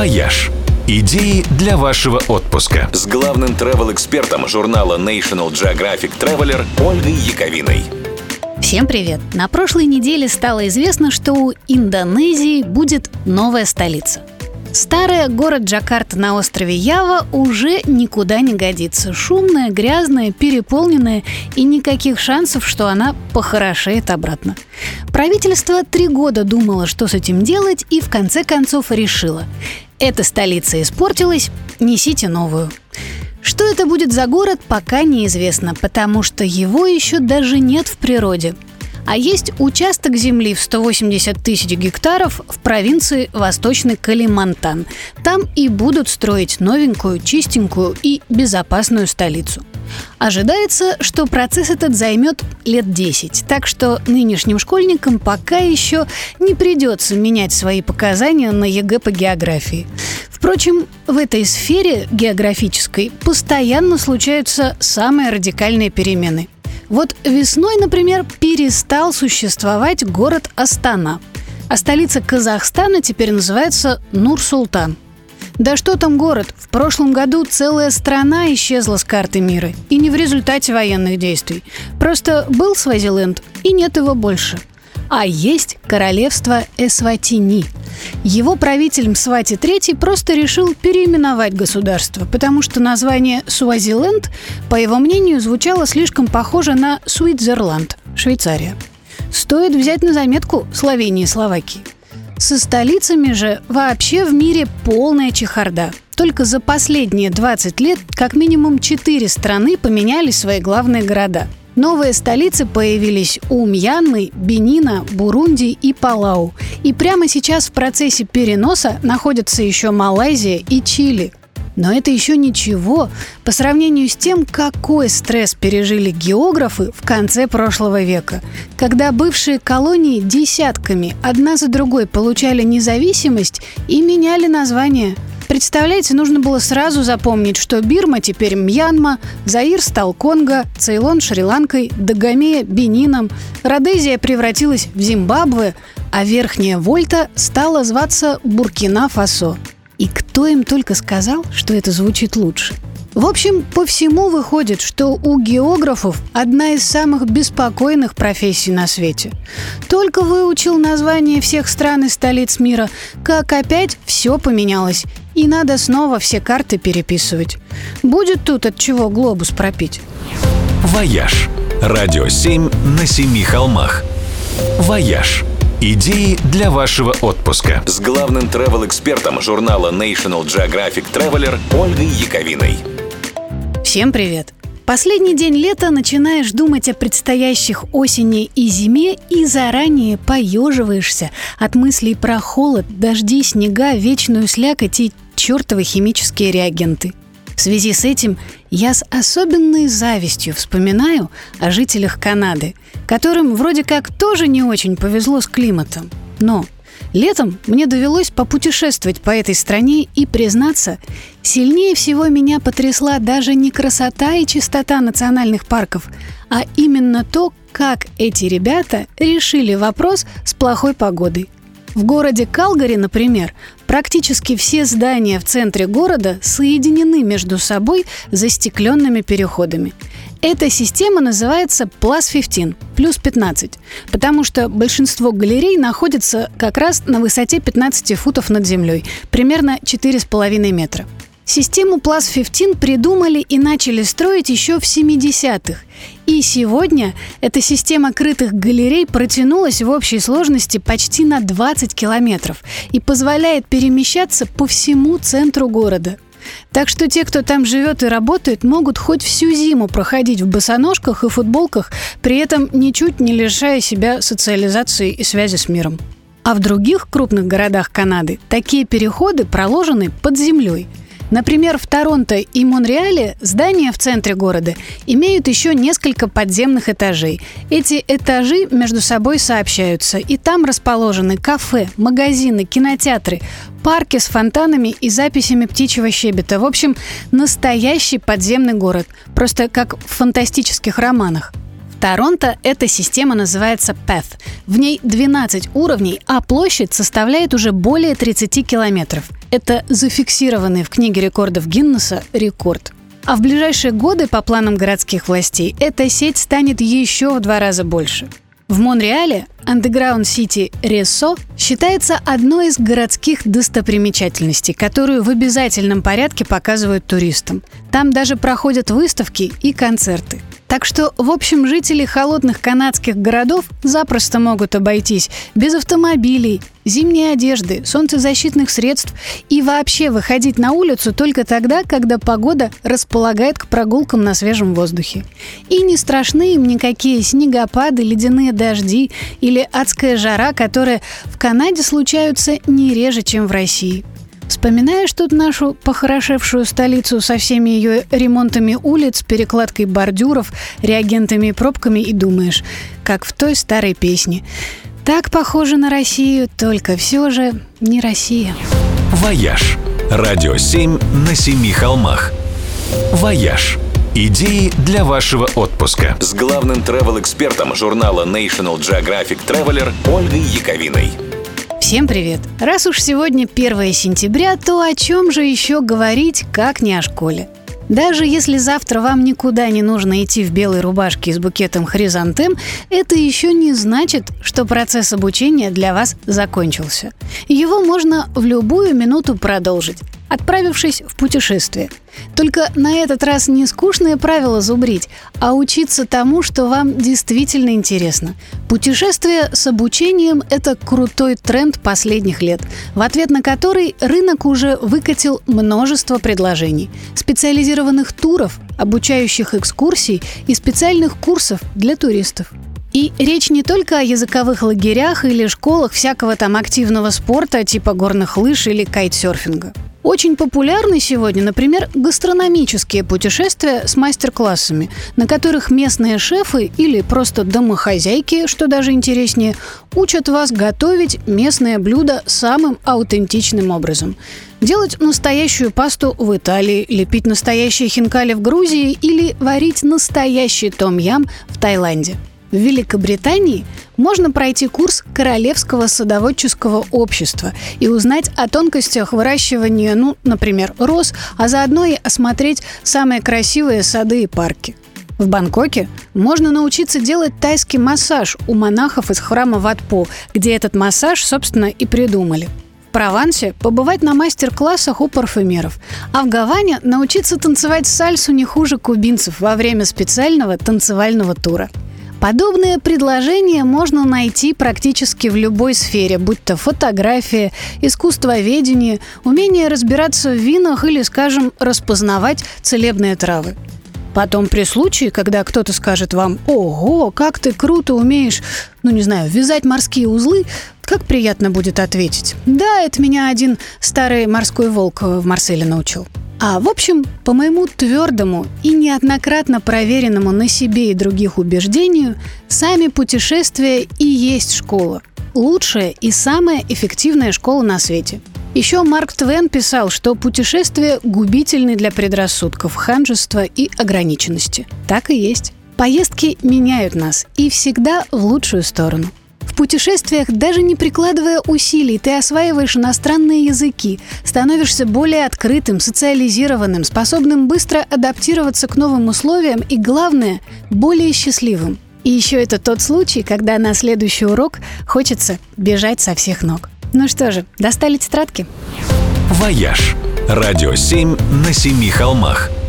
«Вояж». Идеи для вашего отпуска. С главным travel-экспертом журнала National Geographic Traveler Ольгой Яковиной. Всем привет! На прошлой неделе стало известно, что у Индонезии будет новая столица. Старый город Джакарта на острове Ява уже никуда не годится. Шумная, грязная, переполненная и никаких шансов, что она похорошеет обратно. Правительство три года думало, что с этим делать, и в конце концов решило. Эта столица испортилась, несите новую. Что это будет за город, пока неизвестно, потому что его еще даже нет в природе – а есть участок земли в 180 тысяч гектаров в провинции Восточный Калимантан. Там и будут строить новенькую, чистенькую и безопасную столицу. Ожидается, что процесс этот займет лет 10, так что нынешним школьникам пока еще не придется менять свои показания на ЕГЭ по географии. Впрочем, в этой сфере географической постоянно случаются самые радикальные перемены – вот весной, например, перестал существовать город Астана, а столица Казахстана теперь называется Нур-Султан. Да что там город? В прошлом году целая страна исчезла с карты мира. И не в результате военных действий. Просто был Свазиленд, и нет его больше – а есть королевство Эсватини. Его правитель Мсвати III просто решил переименовать государство, потому что название Суазиленд, по его мнению, звучало слишком похоже на Суидзерланд, Швейцария. Стоит взять на заметку Словении и Словакии. Со столицами же вообще в мире полная чехарда. Только за последние 20 лет как минимум 4 страны поменяли свои главные города – Новые столицы появились у Мьянмы, Бенина, Бурунди и Палау. И прямо сейчас в процессе переноса находятся еще Малайзия и Чили. Но это еще ничего. По сравнению с тем, какой стресс пережили географы в конце прошлого века, когда бывшие колонии десятками одна за другой получали независимость и меняли название – Представляете, нужно было сразу запомнить, что Бирма теперь Мьянма, Заир стал Конго, Цейлон Шри-Ланкой, Дагомея – Бенином, Родезия превратилась в Зимбабве, а Верхняя Вольта стала зваться Буркина-Фасо. И кто им только сказал, что это звучит лучше – в общем, по всему выходит, что у географов одна из самых беспокойных профессий на свете. Только выучил название всех стран и столиц мира, как опять все поменялось, и надо снова все карты переписывать. Будет тут от чего глобус пропить. «Вояж» – радио 7 на семи холмах. «Вояж» Идеи для вашего отпуска. С главным travel-экспертом журнала National Geographic Traveler Ольгой Яковиной. Всем привет! Последний день лета начинаешь думать о предстоящих осени и зиме и заранее поеживаешься от мыслей про холод, дожди, снега, вечную слякоть и чертовы химические реагенты. В связи с этим я с особенной завистью вспоминаю о жителях Канады, которым вроде как тоже не очень повезло с климатом. Но Летом мне довелось попутешествовать по этой стране и, признаться, сильнее всего меня потрясла даже не красота и чистота национальных парков, а именно то, как эти ребята решили вопрос с плохой погодой. В городе Калгари, например, практически все здания в центре города соединены между собой застекленными переходами. Эта система называется Plus 15, плюс 15, потому что большинство галерей находится как раз на высоте 15 футов над землей, примерно 4,5 метра. Систему Plus 15 придумали и начали строить еще в 70-х. И сегодня эта система крытых галерей протянулась в общей сложности почти на 20 километров и позволяет перемещаться по всему центру города – так что те, кто там живет и работает, могут хоть всю зиму проходить в босоножках и футболках, при этом ничуть не лишая себя социализации и связи с миром. А в других крупных городах Канады такие переходы проложены под землей – Например, в Торонто и Монреале здания в центре города имеют еще несколько подземных этажей. Эти этажи между собой сообщаются, и там расположены кафе, магазины, кинотеатры, парки с фонтанами и записями птичьего щебета. В общем, настоящий подземный город, просто как в фантастических романах. Торонто эта система называется PATH. В ней 12 уровней, а площадь составляет уже более 30 километров. Это зафиксированный в книге рекордов Гиннесса рекорд. А в ближайшие годы, по планам городских властей, эта сеть станет еще в два раза больше. В Монреале Underground City Ресо считается одной из городских достопримечательностей, которую в обязательном порядке показывают туристам. Там даже проходят выставки и концерты. Так что, в общем, жители холодных канадских городов запросто могут обойтись без автомобилей, зимней одежды, солнцезащитных средств и вообще выходить на улицу только тогда, когда погода располагает к прогулкам на свежем воздухе. И не страшны им никакие снегопады, ледяные дожди или адская жара, которые в Канаде случаются не реже, чем в России. Вспоминаешь тут нашу похорошевшую столицу со всеми ее ремонтами улиц, перекладкой бордюров, реагентами и пробками и думаешь, как в той старой песне. Так похоже на Россию, только все же не Россия. «Вояж» – радио 7 на семи холмах. «Вояж» – идеи для вашего отпуска. С главным travel-экспертом журнала National Geographic Traveler Ольгой Яковиной. Всем привет! Раз уж сегодня 1 сентября, то о чем же еще говорить, как не о школе? Даже если завтра вам никуда не нужно идти в белой рубашке с букетом хризантем, это еще не значит, что процесс обучения для вас закончился. Его можно в любую минуту продолжить отправившись в путешествие. Только на этот раз не скучные правила зубрить, а учиться тому, что вам действительно интересно. Путешествие с обучением – это крутой тренд последних лет, в ответ на который рынок уже выкатил множество предложений. Специализированных туров, обучающих экскурсий и специальных курсов для туристов. И речь не только о языковых лагерях или школах всякого там активного спорта, типа горных лыж или кайтсерфинга. Очень популярны сегодня, например, гастрономические путешествия с мастер-классами, на которых местные шефы или просто домохозяйки, что даже интереснее, учат вас готовить местное блюдо самым аутентичным образом. Делать настоящую пасту в Италии, лепить настоящие хинкали в Грузии или варить настоящий том-ям в Таиланде – в Великобритании можно пройти курс Королевского садоводческого общества и узнать о тонкостях выращивания, ну, например, роз, а заодно и осмотреть самые красивые сады и парки. В Бангкоке можно научиться делать тайский массаж у монахов из храма Ватпо, где этот массаж, собственно, и придумали. В Провансе побывать на мастер-классах у парфюмеров, а в Гаване научиться танцевать сальсу не хуже кубинцев во время специального танцевального тура – Подобные предложения можно найти практически в любой сфере, будь то фотография, искусствоведение, умение разбираться в винах или, скажем, распознавать целебные травы. Потом при случае, когда кто-то скажет вам «Ого, как ты круто умеешь, ну не знаю, вязать морские узлы», как приятно будет ответить «Да, это меня один старый морской волк в Марселе научил». А в общем, по моему твердому и неоднократно проверенному на себе и других убеждению, сами путешествия и есть школа. Лучшая и самая эффективная школа на свете. Еще Марк Твен писал, что путешествия губительны для предрассудков, ханжества и ограниченности. Так и есть. Поездки меняют нас и всегда в лучшую сторону путешествиях, даже не прикладывая усилий, ты осваиваешь иностранные языки, становишься более открытым, социализированным, способным быстро адаптироваться к новым условиям и, главное, более счастливым. И еще это тот случай, когда на следующий урок хочется бежать со всех ног. Ну что же, достали тетрадки? «Вояж» – радио 7 на семи холмах –